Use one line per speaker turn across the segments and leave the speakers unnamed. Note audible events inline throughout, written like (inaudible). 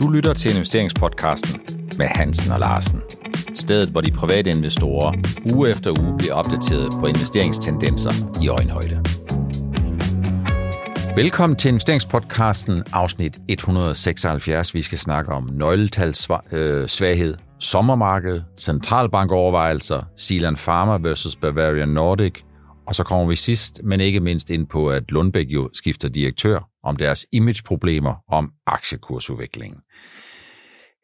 Du lytter til investeringspodcasten med Hansen og Larsen. Stedet, hvor de private investorer uge efter uge bliver opdateret på investeringstendenser i øjenhøjde. Velkommen til investeringspodcasten afsnit 176. Vi skal snakke om nøgletalssvaghed, øh, sommermarked, centralbankovervejelser, Zealand Pharma versus Bavarian Nordic, og så kommer vi sidst, men ikke mindst ind på, at Lundbæk jo skifter direktør om deres imageproblemer om aktiekursudviklingen.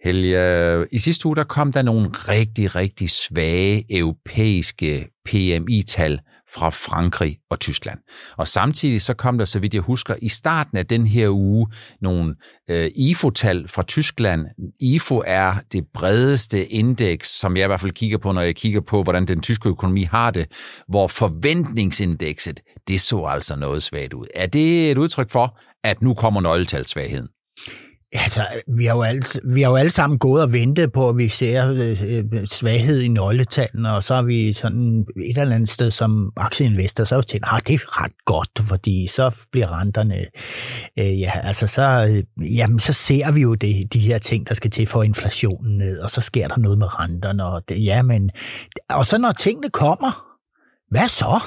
Helge, i sidste uge der kom der nogle rigtig, rigtig svage europæiske PMI-tal fra Frankrig og Tyskland. Og samtidig så kom der, så vidt jeg husker, i starten af den her uge nogle øh, IFO-tal fra Tyskland. IFO er det bredeste indeks, som jeg i hvert fald kigger på, når jeg kigger på, hvordan den tyske økonomi har det, hvor forventningsindekset, det så altså noget svagt ud. Er det et udtryk for, at nu kommer nøgletalsvagheden?
Altså, vi har, jo alle, vi har jo alle sammen gået og ventet på, at vi ser øh, øh, svaghed i nøgletallene, og så er vi sådan et eller andet sted som aktieinvestor, så har vi tænkt, at ah, det er ret godt, fordi så bliver renterne, øh, ja, altså så, øh, jamen, så ser vi jo det, de her ting, der skal til for inflationen ned, og så sker der noget med renterne, og det, ja, men, og så når tingene kommer, hvad så?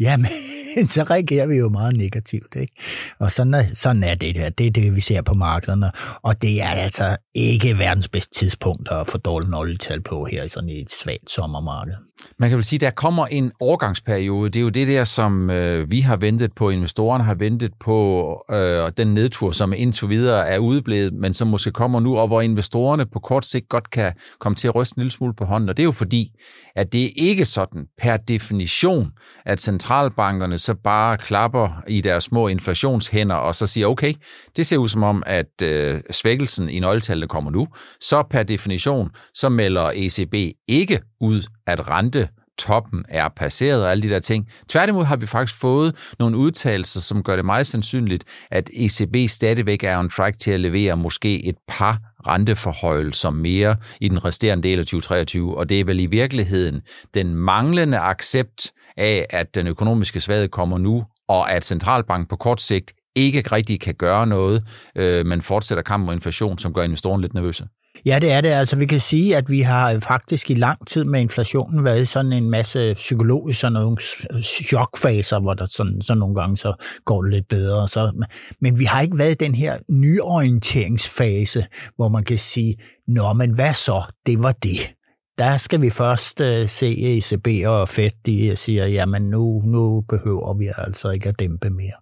Jamen, (laughs) så reagerer vi jo meget negativt. Ikke? Og sådan er, sådan er det der. Det er det, vi ser på markederne. Og det er altså ikke verdens bedste tidspunkt at få dårlige nøgletal på her i sådan et svagt sommermarked.
Man kan vel sige, at der kommer en overgangsperiode. Det er jo det der, som øh, vi har ventet på, investorerne har ventet på, øh, den nedtur, som indtil videre er udeblevet, men som måske kommer nu, og hvor investorerne på kort sigt godt kan komme til at ryste en lille smule på hånden. Og det er jo fordi, at det er ikke sådan per definition, at centralbankerne så bare klapper i deres små inflationshænder og så siger, okay, det ser ud som om, at øh, svækkelsen i nøgletallene kommer nu. Så per definition, så melder ECB ikke ud, at rente toppen er passeret og alle de der ting. Tværtimod har vi faktisk fået nogle udtalelser, som gør det meget sandsynligt, at ECB stadigvæk er on track til at levere måske et par renteforhøjelser mere i den resterende del af 2023, og det er vel i virkeligheden den manglende accept af, at den økonomiske svaghed kommer nu, og at centralbanken på kort sigt ikke rigtig kan gøre noget, øh, men fortsætter kampen mod inflation, som gør investorerne lidt nervøse.
Ja, det er det. Altså, vi kan sige, at vi har øh, faktisk i lang tid med inflationen været sådan en masse psykologisk sådan nogle chokfaser, hvor der sådan, sådan nogle gange så går det lidt bedre. Så, men vi har ikke været i den her nyorienteringsfase, hvor man kan sige, nå, men hvad så? Det var det der skal vi først øh, se ECB og Fed, de siger, jamen nu, nu behøver vi altså ikke at dæmpe mere.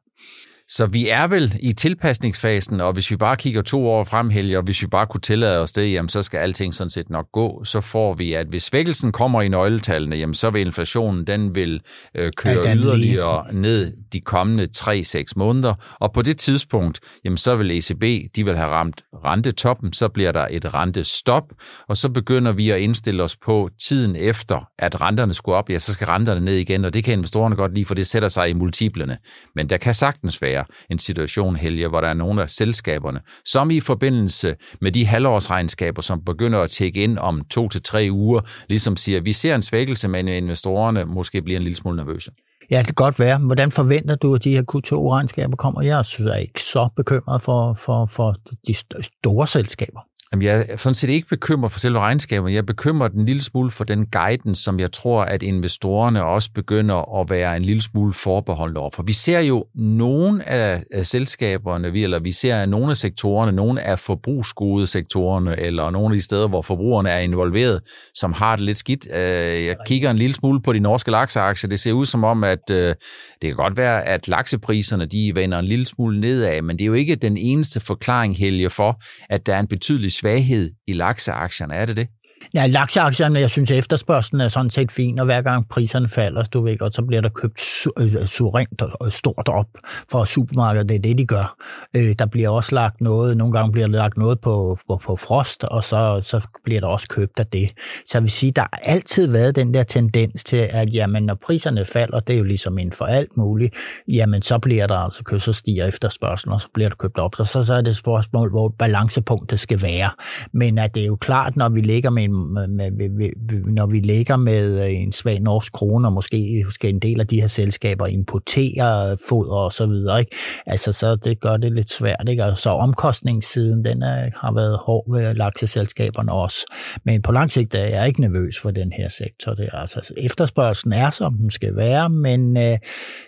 Så vi er vel i tilpasningsfasen, og hvis vi bare kigger to år frem, Helge, og hvis vi bare kunne tillade os det, jamen så skal alting sådan set nok gå. Så får vi, at hvis svækkelsen kommer i nøgletallene, jamen så vil inflationen, den vil øh, køre yderligere lige. ned de kommende 3-6 måneder. Og på det tidspunkt, jamen så vil ECB, de vil have ramt rentetoppen, så bliver der et rentestop, og så begynder vi at indstille os på tiden efter, at renterne skulle op, ja, så skal renterne ned igen, og det kan investorerne godt lide, for det sætter sig i multiplerne. Men der kan sagtens være en situation, Helge, hvor der er nogle af selskaberne, som i forbindelse med de halvårsregnskaber, som begynder at tjekke ind om to til tre uger, ligesom siger, at vi ser en svækkelse, men investorerne måske bliver en lille smule nervøse.
Ja, det kan godt være. Hvordan forventer du, at de her Q2-regnskaber kommer? Jeg synes, jeg er ikke så bekymret for, for, for de store selskaber.
Jamen, jeg er sådan set ikke bekymret for selve regnskabet. Jeg er bekymret en lille smule for den guidance, som jeg tror, at investorerne også begynder at være en lille smule forbeholdt over. For vi ser jo nogle af, af selskaberne, eller vi ser nogle af sektorerne, nogle af forbrugsgode sektorerne, eller nogle af de steder, hvor forbrugerne er involveret, som har det lidt skidt. Øh, jeg kigger en lille smule på de norske lakseaktier. Det ser ud som om, at øh, det kan godt være, at laksepriserne de vender en lille smule nedad, men det er jo ikke den eneste forklaring, Helge, for, at der er en betydelig svaghed i lakseaktierne. Er det det?
Ja, lakseaktierne, jeg synes, efterspørgselen er sådan set fin, og hver gang priserne falder, du ved godt, så bliver der købt øh, øh, suverænt og stort op for supermarkedet. Det er det, de gør. Øh, der bliver også lagt noget, nogle gange bliver der lagt noget på, på, på frost, og så, så bliver der også købt af det. Så jeg vil sige, der har altid været den der tendens til, at jamen, når priserne falder, det er jo ligesom inden for alt muligt, jamen så bliver der altså købt, så stiger efterspørgselen, og så bliver der købt op. Så, så, så er det et spørgsmål, hvor balancepunktet skal være. Men at det er jo klart, når vi ligger med med, med, med, når vi ligger med øh, en svag norsk krone, og måske skal en del af de her selskaber importere foder og så videre, ikke? Altså, så det gør det lidt svært, ikke? Og så omkostningssiden, den er, har været hård ved lakseselskaberne også. Men på lang sigt er jeg ikke nervøs for den her sektor. Det er, altså, efterspørgselen er, som den skal være, men øh,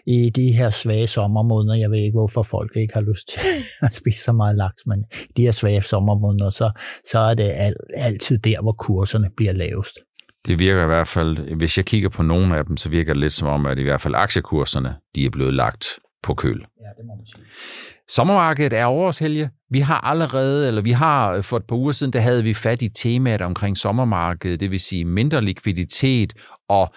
i de her svage sommermåneder, jeg ved ikke, hvorfor folk ikke har lyst til (laughs) at spise så meget laks, men i de her svage sommermåneder, så, så er det al, altid der, hvor kurserne bliver lavest.
Det virker i hvert fald, hvis jeg kigger på nogle af dem, så virker det lidt som om, at i hvert fald aktiekurserne, de er blevet lagt på køl. Ja, det må man sige. Sommermarkedet er over os, Helge. Vi har allerede, eller vi har for et par uger siden, der havde vi fat i temaet omkring sommermarkedet, det vil sige mindre likviditet og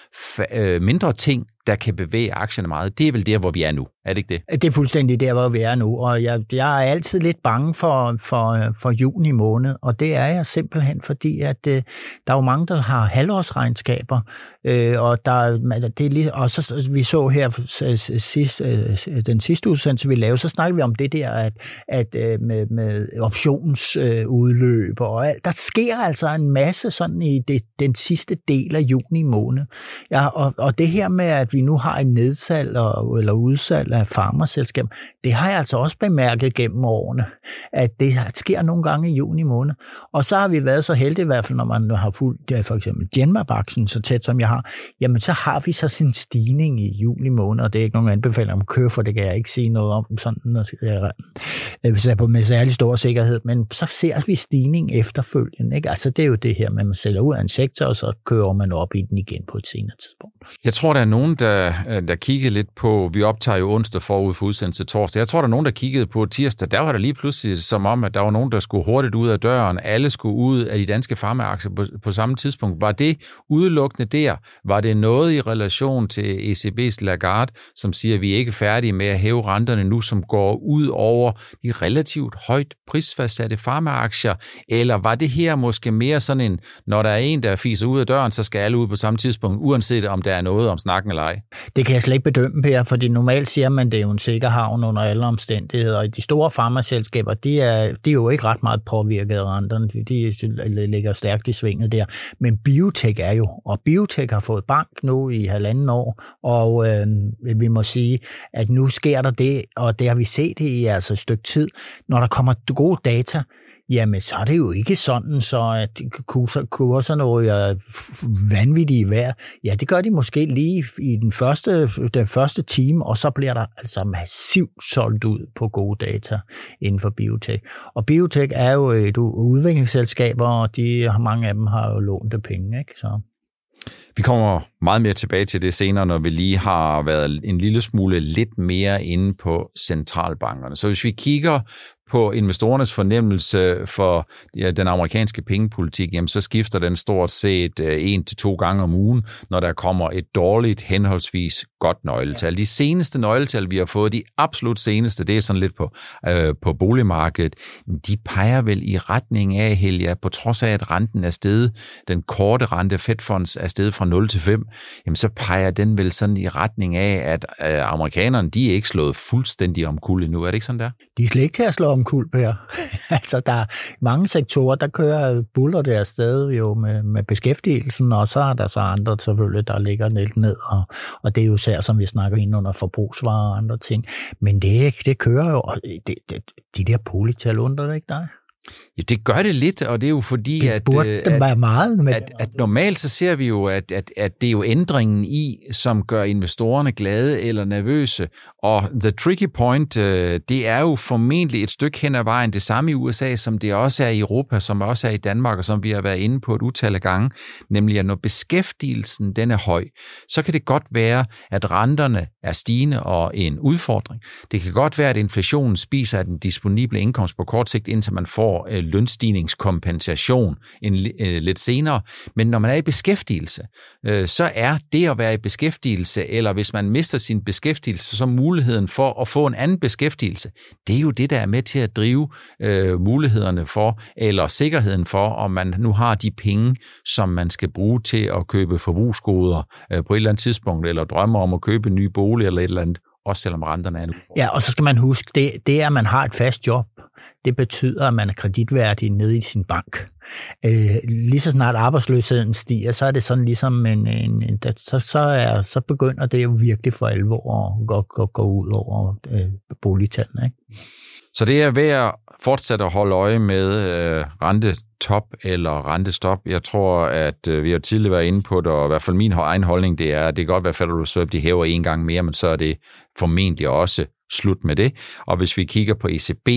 øh, mindre ting, der kan bevæge aktierne meget. Det er vel der, hvor vi er nu, er det ikke det?
Det er fuldstændig der, hvor vi er nu, og jeg, jeg er altid lidt bange for, for, for juni måned, og det er jeg simpelthen, fordi at øh, der er jo mange, der har halvårsregnskaber, øh, og, der, det er lige, og så, vi så her sidst, øh, den sidste udsendelse, vi lavede, så snakkede vi om det der, at, at øh, med, med optionsudløb øh, og alt, der sker altså en masse sådan i det, den sidste del af juni måned. Ja, og, og det her med, at vi nu har en nedsalg og, eller udsalg af farmerselskab, det har jeg altså også bemærket gennem årene, at det sker nogle gange i juni måned. Og så har vi været så heldige, i hvert fald når man har fulgt ja, for eksempel Genmabaksen så tæt som jeg har, jamen så har vi så sin stigning i juli måned, og det er ikke nogen anbefaling om køre, for det kan jeg ikke sige noget om sådan, hvis jeg er på med særlig stor sikkerhed, men så ser vi stigning efterfølgende. Ikke? Altså det er jo det her med, at man sælger ud af en sektor, og så kører man op i den igen på et senere tidspunkt.
Jeg tror, der er nogen, der, der kigger lidt på, vi optager jo onsdag forud for udsendelse torsdag. Jeg tror, der er nogen, der kiggede på tirsdag. Der var der lige pludselig som om, at der var nogen, der skulle hurtigt ud af døren. Alle skulle ud af de danske farmaaktier på, på samme tidspunkt. Var det udelukkende der? Var det noget i relation til ECB's Lagarde, som siger, at vi er ikke færdige med at hæve renterne nu, som går ud over de relativt højt prisfastsatte farmaaktier? Eller var det her måske mere sådan en, når der er en, der fiser ud af døren, så skal alle ud på samme tidspunkt, uanset om der er noget om snakken eller ej?
Det kan jeg slet ikke bedømme, Per, fordi normalt siger man, det er jo en sikker havn under alle omstændigheder, og de store farmaselskaber, de er, de er jo ikke ret meget påvirket af renterne, de ligger stærkt i svinget der, men biotech er jo, og biotech har fået bank nu i halvanden år, og øh, vi må sige, at nu sker der det, og det har vi set i altså et stykke tid, når der kommer gode data, jamen så er det jo ikke sådan, så at kurserne ryger vanvittige værd. Ja, det gør de måske lige i den første, den første time, og så bliver der altså massivt solgt ud på gode data inden for biotek. Og biotek er jo et udviklingsselskab, og de, mange af dem har jo lånt af penge, ikke? Så.
Vi kommer meget mere tilbage til det senere, når vi lige har været en lille smule lidt mere inde på centralbankerne. Så hvis vi kigger på investorernes fornemmelse for ja, den amerikanske pengepolitik, jamen så skifter den stort set øh, en til to gange om ugen, når der kommer et dårligt, henholdsvis godt nøgletal. De seneste nøgletal, vi har fået, de absolut seneste, det er sådan lidt på, øh, på boligmarkedet, de peger vel i retning af, Helja, på trods af, at renten er steget, den korte rente, Fed er steget fra 0 til 5, jamen så peger den vel sådan i retning af, at øh, amerikanerne, de er ikke slået fuldstændig om kul endnu. Er det ikke sådan der?
De er slet ikke til at slå omkuld, her. (laughs) altså, der er mange sektorer, der kører buller der afsted jo med, med beskæftigelsen, og så er der så andre selvfølgelig, der ligger lidt ned, og, og det er jo især, som vi snakker ind under forbrugsvarer og andre ting. Men det, det kører jo, og det, det, de der polital undrer ikke dig?
Ja, det gør det lidt, og det er jo fordi,
det
at,
burde øh, at, være meget med
at, at normalt så ser vi jo, at, at, at det er jo ændringen i, som gør investorerne glade eller nervøse. Og the tricky point, øh, det er jo formentlig et stykke hen ad vejen det samme i USA, som det også er i Europa, som også er i Danmark, og som vi har været inde på et utal af gange, nemlig at når beskæftigelsen den er høj, så kan det godt være, at renterne er stigende og en udfordring. Det kan godt være, at inflationen spiser af den disponible indkomst på kort sigt, indtil man får øh, lønstigningskompensation en, øh, lidt senere. Men når man er i beskæftigelse, øh, så er det at være i beskæftigelse, eller hvis man mister sin beskæftigelse, så muligheden for at få en anden beskæftigelse, det er jo det, der er med til at drive øh, mulighederne for, eller sikkerheden for, om man nu har de penge, som man skal bruge til at købe forbrugsgoder øh, på et eller andet tidspunkt, eller drømmer om at købe en ny bolig eller et eller andet også selvom renterne er nu.
Ja, og så skal man huske, det, det er, at man har et fast job, det betyder, at man er kreditværdig nede i sin bank. Øh, lige så snart arbejdsløsheden stiger, så er det sådan ligesom en, en, en så, så, er, så begynder det jo virkelig for alvor at gå, gå, gå ud over øh, boligtallene. Ikke?
Så det er ved fortsat at holde øje med øh, rentetop eller rentestop. Jeg tror, at øh, vi har tidligere været inde på det, og i hvert fald min egen holdning, det er, at det kan godt være, at Federal Reserve de hæver en gang mere, men så er det formentlig også slut med det. Og hvis vi kigger på ECB,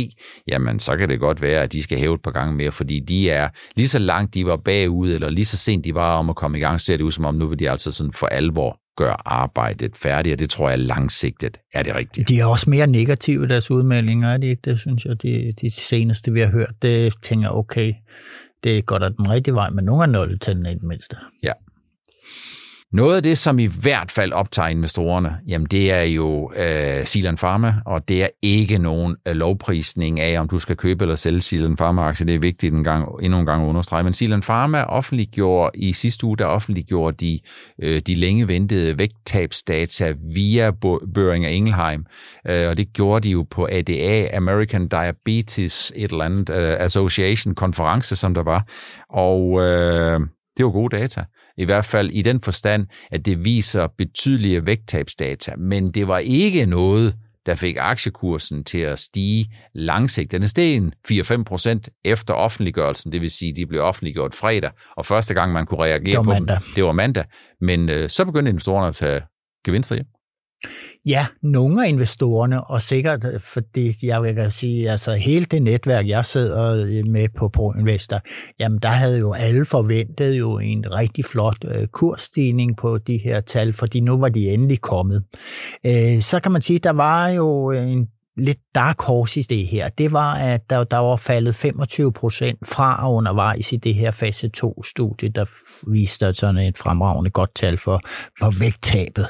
jamen så kan det godt være, at de skal hæve et par gange mere, fordi de er lige så langt de var bagud, eller lige så sent de var om at komme i gang, ser det ud som om, nu vil de altså sådan for alvor gøre arbejdet færdigt, og det tror jeg langsigtet er det rigtige.
De er også mere negative i deres udmeldinger, er de ikke? Det synes jeg, de, de seneste, vi har hørt, det tænker okay, det går da den rigtige vej, men nogle af nøgletallene i det mindste.
Ja, noget af det, som i hvert fald optager investorerne, jamen det er jo øh, Silan Pharma, og det er ikke nogen øh, lovprisning af, om du skal købe eller sælge Silan Pharma-aktier. Det er vigtigt en gang, endnu en gang at understrege. Men Silan Pharma offentliggjorde i sidste uge, der offentliggjorde de, øh, de længe ventede vægttabsdata via Børing Ingelheim, øh, og det gjorde de jo på ADA, American Diabetes et eller andet øh, Association konference, som der var. Og øh, det var gode data. I hvert fald i den forstand, at det viser betydelige vægttabsdata, men det var ikke noget, der fik aktiekursen til at stige langsigtet. Den steget 4-5 procent efter offentliggørelsen, det vil sige, de blev offentliggjort fredag, og første gang man kunne reagere på
mandag.
dem, det var mandag. Men øh, så begyndte investorerne at tage gevinster hjem.
Ja, nogle af investorerne, og sikkert, øh, fordi jeg vil sige, altså hele det netværk, jeg sidder øh, med på ProInvestor, jamen der havde jo alle forventet jo en rigtig flot øh, kursstigning på de her tal, fordi nu var de endelig kommet. Så kan man sige, der var jo en lidt dark horse i det her, det var, at der, der var faldet 25 procent fra undervejs i det her fase 2-studie, der viste sådan et fremragende godt tal for, for vægttabet.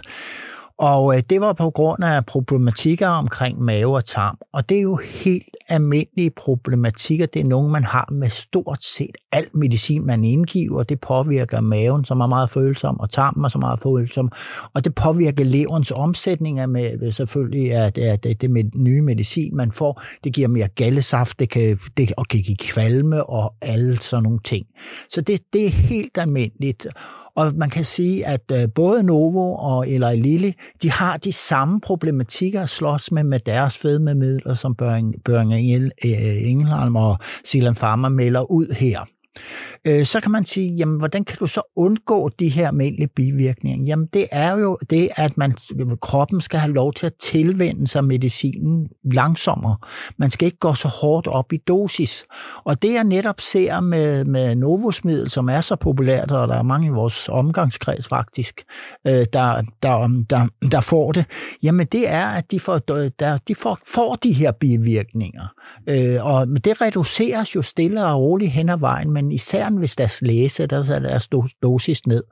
Og øh, det var på grund af problematikker omkring mave og tarm. Og det er jo helt almindelige problematikker. Det er nogle, man har med stort set alt medicin, man indgiver. Det påvirker maven, som er meget følsom, og tarmen er så meget følsom. Og det påvirker leverens omsætning af med, selvfølgelig at det, det, det med nye medicin, man får. Det giver mere gallesaft, det kan, det, og kan give kvalme og alle sådan nogle ting. Så det, det er helt almindeligt. Og man kan sige, at øh, både Novo og Eli Lilly, de har de samme problematikker at slås med med deres fedmemidler, som Børing øh, Engelheim og Silan Pharma melder ud her. Øh, så kan man sige, jamen, hvordan kan du så undgå de her almindelige bivirkninger? Jamen, det er jo det, at man, kroppen skal have lov til at tilvende sig medicinen langsommere. Man skal ikke gå så hårdt op i dosis. Og det, jeg netop ser med, med Novosmiddel, som er så populært, og der er mange i vores omgangskreds faktisk, øh, der, der, der, der får det, jamen det er, at de får, der, de får, får de her bivirkninger. Øh, og det reduceres jo stille og roligt hen ad vejen, men især hvis deres læse, der er deres dosis ned.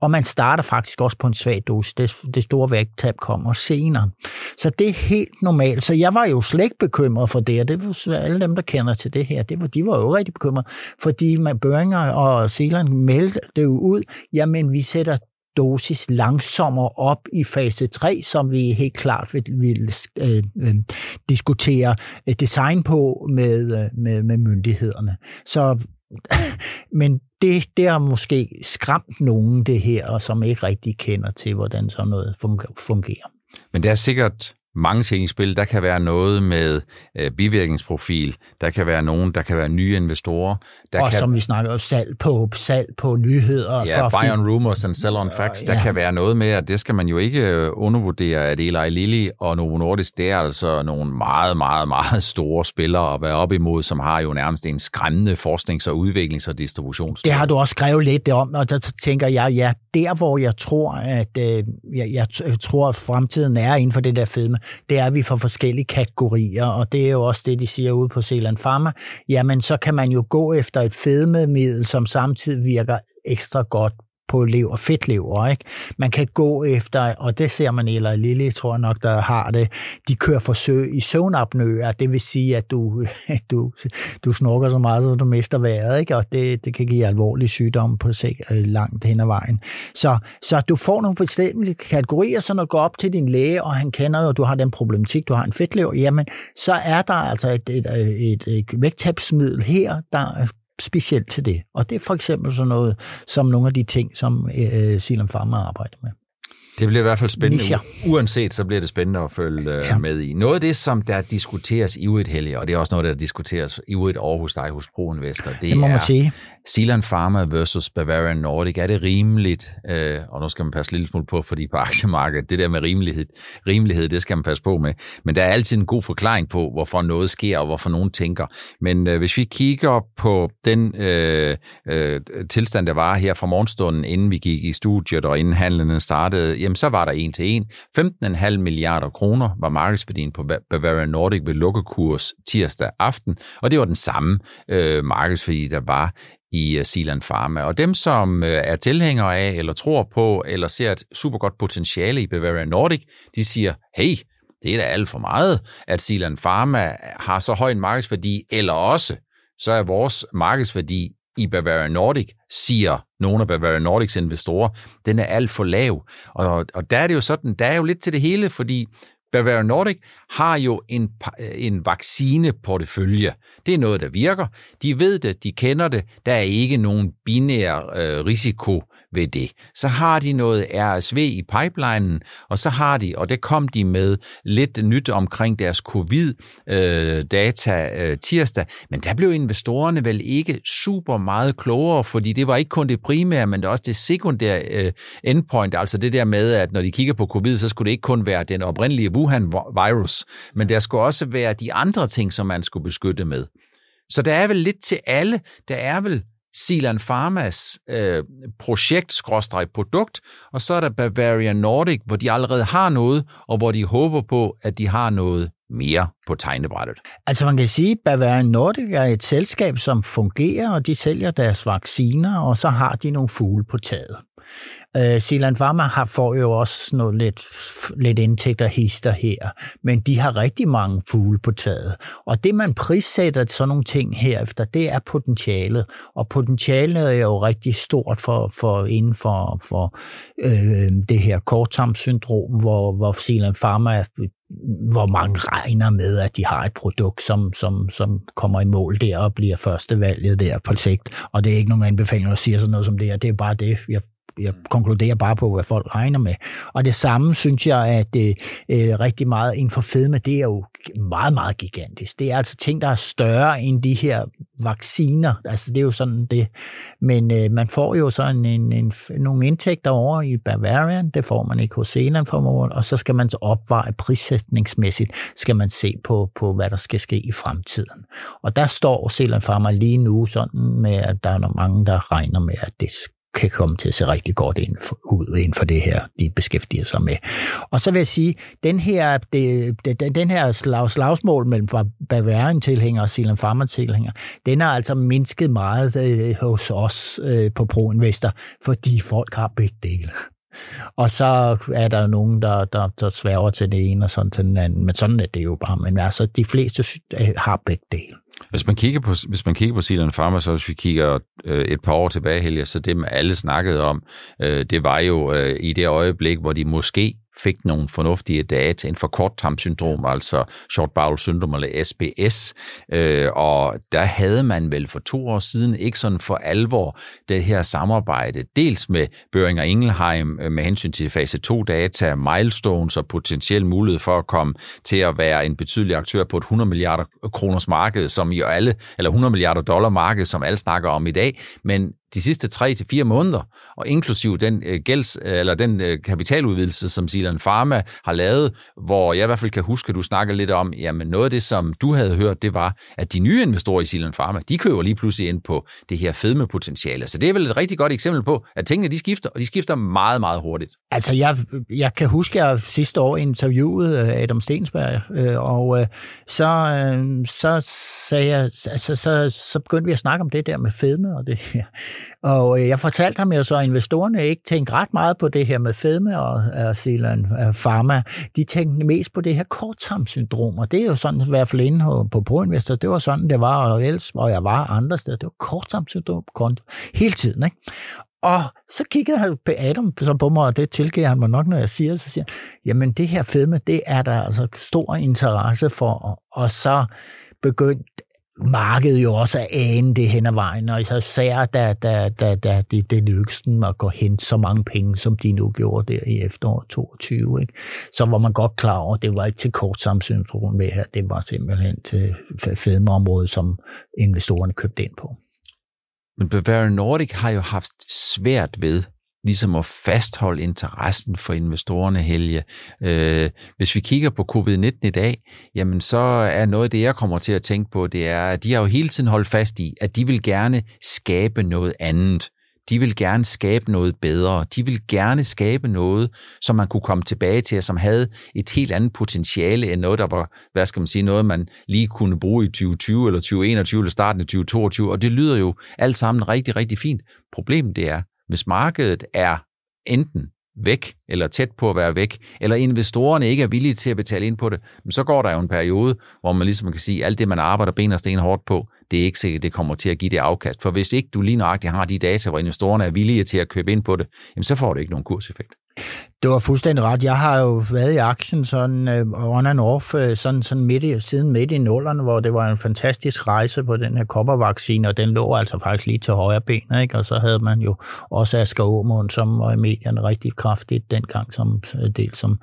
Og man starter faktisk også på en svag dosis. Det, det store vægttab kommer senere. Så det er helt normalt. Så jeg var jo slet ikke bekymret for det, og det var alle dem, der kender til det her, det var, de var jo rigtig bekymrede, fordi man Børinger og Zealand meldte det jo ud, jamen vi sætter dosis langsommere op i fase 3, som vi helt klart vil, vil øh, øh, diskutere øh, design på med, øh, med, med myndighederne. Så (laughs) men det, det har måske skræmt nogen det her, og som ikke rigtig kender til, hvordan sådan noget fungerer.
Men det er sikkert mange ting i spil. Der kan være noget med øh, bivirkningsprofil, der kan være nogen, der kan være nye investorer. Der
og
kan,
som vi snakker om, salg på, salg på nyheder.
Ja, for buy on rumors and sell on facts. Der ja. kan være noget med, at det skal man jo ikke øh, undervurdere, at Eli Lilly og Novo Nordisk, det er altså nogle meget, meget, meget store spillere at være op imod, som har jo nærmest en skræmmende forsknings- og udviklings- og distributions.
Det har du også skrevet lidt om, og der tænker jeg, ja, der hvor jeg tror, at øh, jeg, jeg tror, at fremtiden er inden for det der fedme, det er, at vi får forskellige kategorier, og det er jo også det, de siger ude på Zealand Pharma. Jamen, så kan man jo gå efter et fedmemiddel, som samtidig virker ekstra godt på lever, fedtlever. Ikke? Man kan gå efter, og det ser man, eller Lille, tror jeg nok, der har det, de kører forsøg i søvnapnøer, det vil sige, at du, (laughs) du, du snorker så meget, så du mister vejret, ikke? og det, det kan give alvorlige sygdomme på sig øh, langt hen ad vejen. Så, så du får nogle bestemte kategorier, så når du går op til din læge, og han kender jo, at du har den problematik, du har en fedtlever, jamen, så er der altså et, et, et, et vægttabsmiddel her, der specielt til det. Og det er for eksempel sådan noget, som nogle af de ting, som øh, Silam Farmer arbejder med.
Det bliver i hvert fald spændende. Nischer. Uanset, så bliver det spændende at følge øh, ja. med i. Noget af det, som der diskuteres i et helge, og det er også noget, der diskuteres i et Aarhus dig hos Pro Investor, det, det må er sige. Silan Pharma versus Bavarian Nordic. Er det rimeligt, øh, og nu skal man passe lidt smule på, fordi på (laughs) aktiemarkedet, det der med rimelighed, rimelighed, det skal man passe på med. Men der er altid en god forklaring på, hvorfor noget sker, og hvorfor nogen tænker. Men øh, hvis vi kigger på den øh, øh, tilstand, der var her fra morgenstunden, inden vi gik i studiet, og inden handlen startede, jamen så var der en til en. 15,5 milliarder kroner var markedsværdien på Bavarian Nordic ved lukkekurs tirsdag aften, og det var den samme øh, markedsværdi, der var i øh, Silan Sealand Pharma. Og dem, som øh, er tilhængere af, eller tror på, eller ser et super godt potentiale i Bavarian Nordic, de siger, hey, det er da alt for meget, at Sealand Pharma har så høj en markedsværdi, eller også, så er vores markedsværdi i Bavarian Nordic, siger nogle af Bavarian Nordics investorer, den er alt for lav. Og, og der er det jo sådan, der er jo lidt til det hele, fordi Bavarian Nordic har jo en, øh, en vaccineportefølje. Det er noget, der virker. De ved det, de kender det. Der er ikke nogen binær øh, risiko ved det. Så har de noget RSV i pipelinen, og så har de, og det kom de med lidt nyt omkring deres covid-data øh, tirsdag, men der blev investorerne vel ikke super meget klogere, fordi det var ikke kun det primære, men det også det sekundære øh, endpoint, altså det der med, at når de kigger på covid, så skulle det ikke kun være den oprindelige Wuhan-virus, men der skulle også være de andre ting, som man skulle beskytte med. Så der er vel lidt til alle. Der er vel Silan Pharmas øh, projekt, produkt, og så er der Bavaria Nordic, hvor de allerede har noget, og hvor de håber på, at de har noget mere på tegnebrættet.
Altså man kan sige, at Bavaria Nordic er et selskab, som fungerer, og de sælger deres vacciner, og så har de nogle fugle på taget. Øh, uh, Silan Pharma har, får jo også noget lidt, lidt indtægter hister her, men de har rigtig mange fugle på taget. Og det, man prissætter sådan nogle ting herefter, det er potentialet. Og potentialet er jo rigtig stort for, for inden for, for øh, det her korttarmsyndrom, hvor, hvor Zealand Pharma hvor mange regner med, at de har et produkt, som, som, som kommer i mål der og bliver første valget der på sigt. Og det er ikke nogen anbefaling at sige sådan noget som det her. Det er bare det, jeg jeg konkluderer bare på, hvad folk regner med. Og det samme synes jeg, at øh, øh, rigtig meget inden for fedme, det er jo meget, meget gigantisk. Det er altså ting, der er større end de her vacciner. Altså det er jo sådan det. Men øh, man får jo sådan en, en, nogle indtægter over i Bavarian, det får man ikke hos Zealand formål, og så skal man så opveje prissætningsmæssigt, skal man se på, på, hvad der skal ske i fremtiden. Og der står Zealand Pharma lige nu sådan med, at der er mange, der regner med, at det kan komme til at se rigtig godt ind for, ud inden for det her, de beskæftiger sig med. Og så vil jeg sige, den her, det, den, den her slag, slagsmål mellem Bavarian-tilhængere og Silent Farmer-tilhængere, den er altså mindsket meget øh, hos os øh, på ProInvestor, fordi folk har begge dele. Og så er der nogen, der, der, der sværger til det ene og sådan til den anden. Men sådan er det jo bare. Men altså, de fleste øh, har begge dele.
Hvis man kigger på, hvis man kigger på Silan Pharma, så hvis vi kigger øh, et par år tilbage, Helge, så det, alle snakkede om, øh, det var jo øh, i det øjeblik, hvor de måske fik nogle fornuftige data inden for korttarmsyndrom, altså short bowel syndrom eller SBS, øh, og der havde man vel for to år siden ikke sådan for alvor det her samarbejde, dels med Børing og Ingelheim øh, med hensyn til fase 2 data, milestones og potentiel mulighed for at komme til at være en betydelig aktør på et 100 milliarder kroners marked, som i alle, eller 100 milliarder dollar marked, som alle snakker om i dag, men de sidste 3 til fire måneder, og inklusiv den øh, gælds, øh, eller den øh, kapitaludvidelse, som Silan Pharma har lavet, hvor jeg i hvert fald kan huske, at du snakkede lidt om, jamen noget af det, som du havde hørt, det var, at de nye investorer i Silan Pharma, de køber lige pludselig ind på det her fedmepotentiale. Så det er vel et rigtig godt eksempel på, at tingene de skifter, og de skifter meget, meget hurtigt.
Altså, jeg, jeg kan huske, at jeg sidste år interviewede øh, Adam Stensberg, øh, og så, så sagde jeg, altså, så, så begyndte vi at snakke om det der med fedme, og det og øh, jeg fortalte ham jo så, at investorerne ikke tænkte ret meget på det her med fedme og uh, Zealand øh, Pharma. De tænkte mest på det her kortsamsyndrom, og det er jo sådan, i hvert fald inde på ProInvestor, det var sådan, det var, og ellers, hvor jeg var andre steder, det var kortsamsyndrom hele tiden. Ikke? Og så kiggede han på Adam så på mig, og det tilgiver han mig nok, når jeg siger så siger jamen det her fedme, det er der altså stor interesse for, og så begyndte markedet jo også at ane det hen ad vejen, og især da, da, da, da det, det lykkedes dem at gå hen så mange penge, som de nu gjorde der i efteråret 22, ikke? så var man godt klar over, at det var ikke til kort samsyndrom med her, det var simpelthen til fedmeområdet, som investorerne købte ind på.
Men Bavarian Nordic har jo haft svært ved ligesom at fastholde interessen for investorerne, Helge. Øh, hvis vi kigger på covid-19 i dag, jamen så er noget af det, jeg kommer til at tænke på, det er, at de har jo hele tiden holdt fast i, at de vil gerne skabe noget andet. De vil gerne skabe noget bedre. De vil gerne skabe noget, som man kunne komme tilbage til, som havde et helt andet potentiale end noget, der var, hvad skal man sige, noget, man lige kunne bruge i 2020 eller 2021 eller starten af 2022. Og det lyder jo alt sammen rigtig, rigtig fint. Problemet det er, hvis markedet er enten væk, eller tæt på at være væk, eller investorerne ikke er villige til at betale ind på det, så går der jo en periode, hvor man ligesom kan sige, at alt det, man arbejder ben og sten hårdt på, det er ikke sikkert, det kommer til at give det afkast. For hvis ikke du lige nøjagtigt har de data, hvor investorerne er villige til at købe ind på det, jamen så får du ikke nogen kurseffekt.
Det var fuldstændig ret. Jeg har jo været i aktien sådan uh, on and off, uh, sådan, sådan midt i, siden midt i nullerne, hvor det var en fantastisk rejse på den her koppervaccine, og den lå altså faktisk lige til højre ben, ikke? og så havde man jo også Asger Aumund, som var i medierne rigtig kraftigt dengang som øh, del som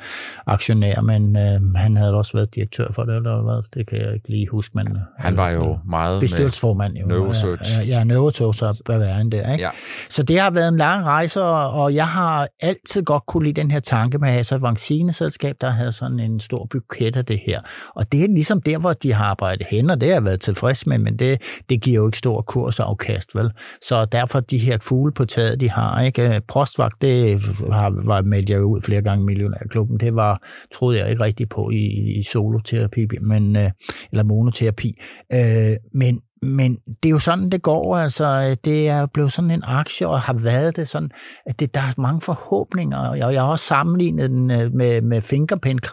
aktionær, men uh, han havde også været direktør for det, eller hvad? Det kan jeg ikke lige huske, men...
Han var jo meget
bestyrelsesformand jo.
Neurosearch.
Ja, ja Neurosearch og Bavarian der, ikke? Ja. Så det har været en lang rejse, og jeg har altid godt kunne lide den her tanke med at have så et vaccineselskab, der havde sådan en stor buket af det her. Og det er ligesom der, hvor de har arbejdet hen, og det har jeg været tilfreds med, men det, det giver jo ikke stor kursafkast, vel? Så derfor de her fugle på taget, de har, ikke? Prostvagt, det har, var med jeg ud flere gange i Millionærklubben, det var, troede jeg ikke rigtig på i, i soloterapi, men, øh, eller monoterapi. Øh, men men det er jo sådan, det går. Altså, øh, det er blevet sådan en aktie, og har været det sådan, at det, der er mange forhåbninger. Og jeg har også sammenlignet den øh, med, med fingerprint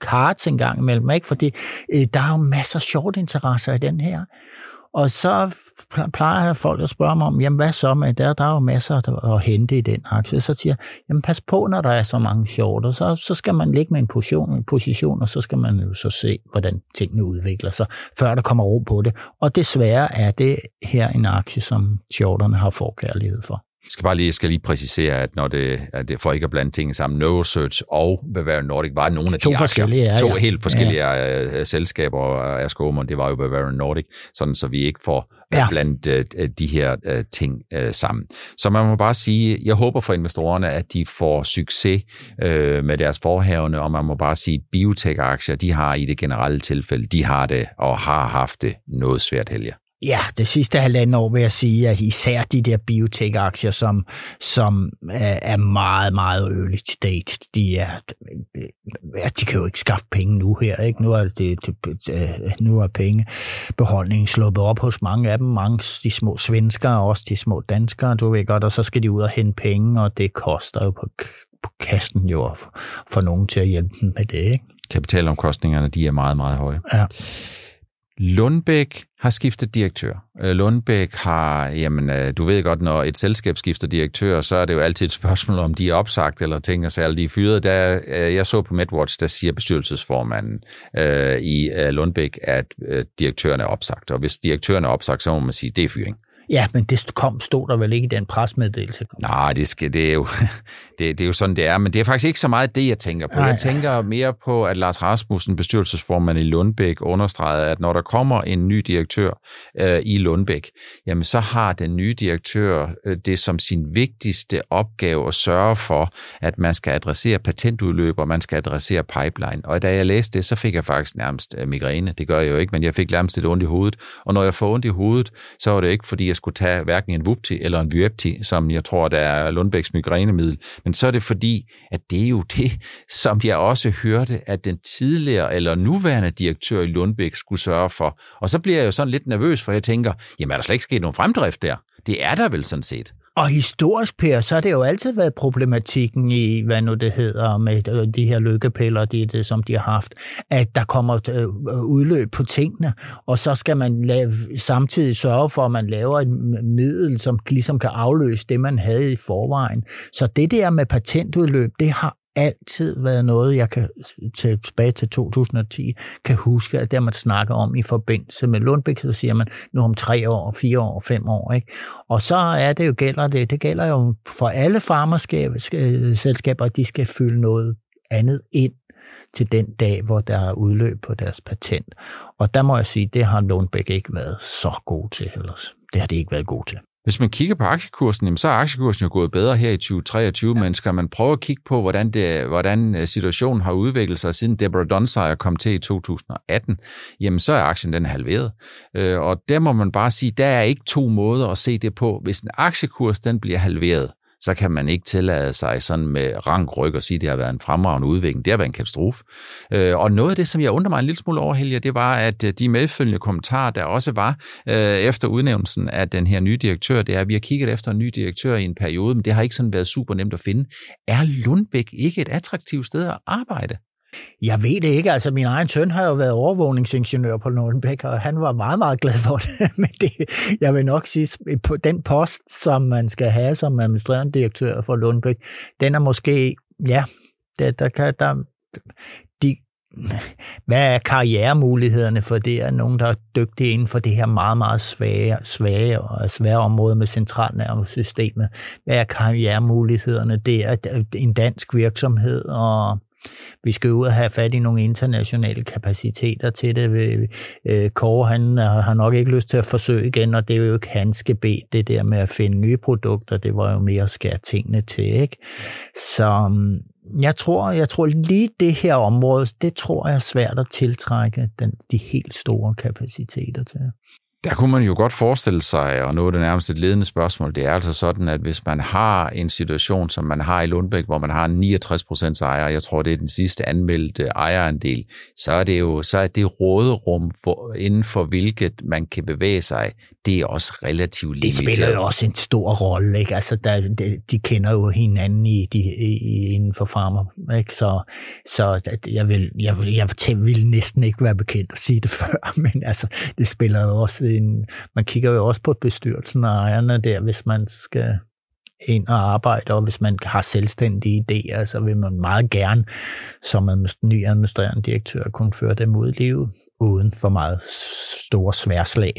cards en gang imellem, ikke? fordi øh, der er jo masser af short interesser i den her. Og så plejer folk at spørge mig om, jamen hvad så med der? Der er jo masser at hente i den aktie. Så siger jeg, jamen pas på, når der er så mange shorter. Så, så skal man ligge med en position, en position, og så skal man jo så se, hvordan tingene udvikler sig, før der kommer ro på det. Og desværre er det her en aktie, som shorterne har forkærlighed for.
Jeg skal bare lige, skal lige præcisere, at når det, at det for ikke at blande ting sammen, Neurosearch og Bavarian Nordic var nogle af
to
de
forskellige,
aktier,
ja,
to helt forskellige ja. Øh, selskaber, og Askomon, det var jo Bavarian Nordic, sådan så vi ikke får ja. blandt uh, de her ting sammen. Så man må bare sige, jeg håber for investorerne, at de får succes med deres forhavne, og man må bare sige, biotech-aktier, de har i det generelle tilfælde, de har det og har haft det noget svært helge.
Ja, det sidste halvanden år vil jeg sige, at især de der biotech-aktier, som, som er meget, meget early stage, de, er, de kan jo ikke skaffe penge nu her. Ikke? Nu, er det, nu er pengebeholdningen sluppet op hos mange af dem, mange de små svenskere og også de små danskere, du ved godt, og så skal de ud og hente penge, og det koster jo på, på kasten jo for, for nogen til at hjælpe dem med det. Ikke?
Kapitalomkostningerne, de er meget, meget høje.
Ja.
Lundbæk har skiftet direktør. Øh, Lundbæk har, jamen, øh, du ved godt, når et selskab skifter direktør, så er det jo altid et spørgsmål, om de er opsagt eller ting og særligt de er fyret. Der, øh, jeg så på MedWatch, der siger bestyrelsesformanden øh, i Lundbæk, at direktøren er opsagt. Og hvis direktøren er opsagt, så må man sige, det er fyring.
Ja, men det kom, stod der vel ikke i den presmeddelelse?
Nej, det, skal, det, er jo, (laughs) det, det er jo sådan, det er. Men det er faktisk ikke så meget det, jeg tænker på. Nej. Jeg tænker mere på, at Lars Rasmussen, bestyrelsesformand i Lundbæk, understregede, at når der kommer en ny direktør øh, i Lundbæk, jamen så har den nye direktør øh, det som sin vigtigste opgave at sørge for, at man skal adressere patentudløb, og man skal adressere pipeline. Og da jeg læste det, så fik jeg faktisk nærmest øh, migræne. Det gør jeg jo ikke, men jeg fik nærmest lidt ondt i hovedet. Og når jeg får ondt i hovedet, så var det ikke, fordi jeg skulle tage hverken en Vupti eller en Vyepti, som jeg tror, der er Lundbæks migrænemiddel, men så er det fordi, at det er jo (laughs) det, som jeg også hørte, at den tidligere eller nuværende direktør i Lundbæk skulle sørge for. Og så bliver jeg jo sådan lidt nervøs, for jeg tænker, jamen er der slet ikke sket nogen fremdrift der? Det er der vel sådan set.
Og historisk, Per, så har det jo altid været problematikken i, hvad nu det hedder, med øh, de her lykkepiller, det, det, som de har haft, at der kommer øh, øh, udløb på tingene, og så skal man lave, samtidig sørge for, at man laver et middel, som ligesom kan afløse det, man havde i forvejen. Så det der med patentudløb, det har altid været noget, jeg kan tilbage til 2010, kan huske, at det man snakker om i forbindelse med Lundbæk, så siger man nu om tre år, fire år, fem år. Ikke? Og så er det jo, gælder det, det gælder jo for alle farmerselskaber, at de skal fylde noget andet ind til den dag, hvor der er udløb på deres patent. Og der må jeg sige, det har Lundbæk ikke været så god til ellers. Det har det ikke været god til.
Hvis man kigger på aktiekursen, så er aktiekursen jo gået bedre her i 2023, ja. men skal man prøve at kigge på, hvordan, det, hvordan øh, situationen har udviklet sig, siden Deborah Dunsire kom til i 2018, jamen så er aktien den halveret. Øh, og der må man bare sige, der er ikke to måder at se det på. Hvis en aktiekurs den bliver halveret, så kan man ikke tillade sig sådan med rank ryg og sige, at det har været en fremragende udvikling. Det har været en katastrofe. Øh, og noget af det, som jeg undrer mig en lille smule over, Helge, det var, at øh, de medfølgende kommentarer, der også var øh, efter udnævnelsen af den her nye direktør, det er, at vi har kigget efter en ny direktør i en periode, men det har ikke sådan været super nemt at finde. Er Lundbæk ikke et attraktivt sted at arbejde?
Jeg ved det ikke. Altså, min egen søn har jo været overvågningsingeniør på Nordenbæk, og han var meget, meget glad for det. (laughs) Men det, jeg vil nok sige, på den post, som man skal have som administrerende direktør for Lundbæk, den er måske, ja, der, der kan, der, de, hvad er karrieremulighederne for det? Er nogen, der er dygtige inden for det her meget, meget svære, svære og svære område med centralnervesystemet? Hvad er karrieremulighederne? Det er en dansk virksomhed, og vi skal ud og have fat i nogle internationale kapaciteter til det. Øh, Kåre, han har nok ikke lyst til at forsøge igen, og det er jo ikke hans gebet, det der med at finde nye produkter, det var jo mere at skære tingene til, ikke? Så mm, jeg tror, jeg tror lige det her område, det tror jeg er svært at tiltrække den, de helt store kapaciteter til.
Der kunne man jo godt forestille sig, og nu er det nærmest et ledende spørgsmål, det er altså sådan, at hvis man har en situation, som man har i Lundbæk, hvor man har 69 procents ejer, jeg tror, det er den sidste anmeldte ejerandel, så er det jo så er det råderum, for, inden for hvilket man kan bevæge sig, det er også relativt limiteret.
Det spiller jo også en stor rolle, ikke? Altså, der, de, de kender jo hinanden i, de, i, inden for farmer, ikke? Så, så jeg, vil, jeg, jeg, vil næsten ikke være bekendt at sige det (laughs) før, men altså, det spiller jo også en, man kigger jo også på bestyrelsen og ejerne der, hvis man skal ind og arbejde, og hvis man har selvstændige idéer, så vil man meget gerne som ny administrerende direktør kunne føre dem ud i livet, uden for meget store sværslag.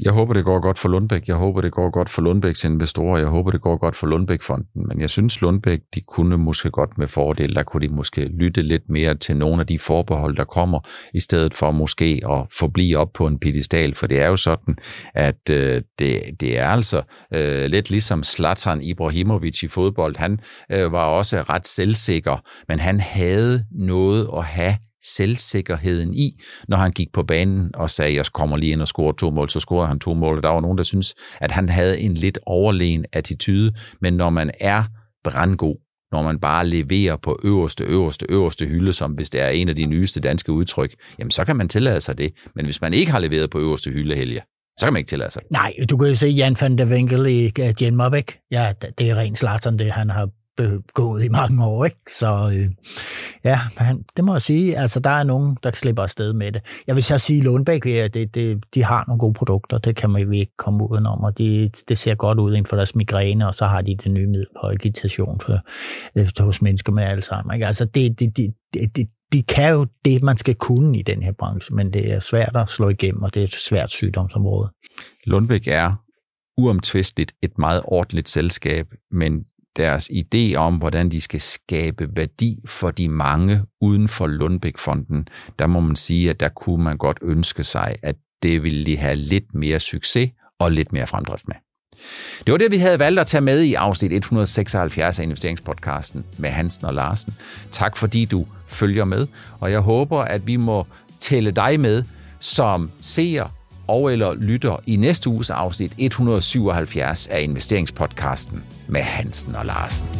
Jeg håber, det går godt for Lundbæk. Jeg håber, det går godt for Lundbæks investorer. Jeg håber, det går godt for Lundbæk-fonden. Men jeg synes, Lundbæk, de kunne måske godt med fordel, der kunne de måske lytte lidt mere til nogle af de forbehold, der kommer, i stedet for måske at forblive op på en pedestal. For det er jo sådan, at øh, det, det er altså øh, lidt ligesom Zlatan Ibrahimovic i fodbold. Han øh, var også ret selvsikker, men han havde noget at have selvsikkerheden i, når han gik på banen og sagde, jeg kommer lige ind og scorer to mål, så scorede han to mål. Der var nogen, der synes, at han havde en lidt overlegen attitude, men når man er brandgod, når man bare leverer på øverste, øverste, øverste hylde, som hvis det er en af de nyeste danske udtryk, jamen så kan man tillade sig det. Men hvis man ikke har leveret på øverste hylde, Helge, så kan man ikke tillade sig det.
Nej, du kan jo se Jan van der Winkel i Jen øh, Mobæk. Ja, det er rent Zlatan, det han har Øh, begået i mange år. Ikke? Så øh, ja, han, det må jeg sige. Altså, der er nogen, der slipper afsted med det. Jeg vil så sige, Lundbæk, ja, det, det, de har nogle gode produkter. Det kan man ikke komme udenom. Og de, det ser godt ud inden for deres migræne, og så har de det nye middel på agitation for, for, hos mennesker med Alzheimer. Ikke? Altså, det, det, det, det, det, de kan jo det, man skal kunne i den her branche, men det er svært at slå igennem, og det er et svært sygdomsområde.
Lundbæk er uomtvisteligt et meget ordentligt selskab, men deres idé om, hvordan de skal skabe værdi for de mange uden for Lundbæk-fonden, der må man sige, at der kunne man godt ønske sig, at det ville de have lidt mere succes og lidt mere fremdrift med. Det var det, vi havde valgt at tage med i afsnit 176 af investeringspodcasten med Hansen og Larsen. Tak fordi du følger med, og jeg håber, at vi må tælle dig med som seer og eller lytter i næste uges afsnit 177 af investeringspodcasten med Hansen og Larsen.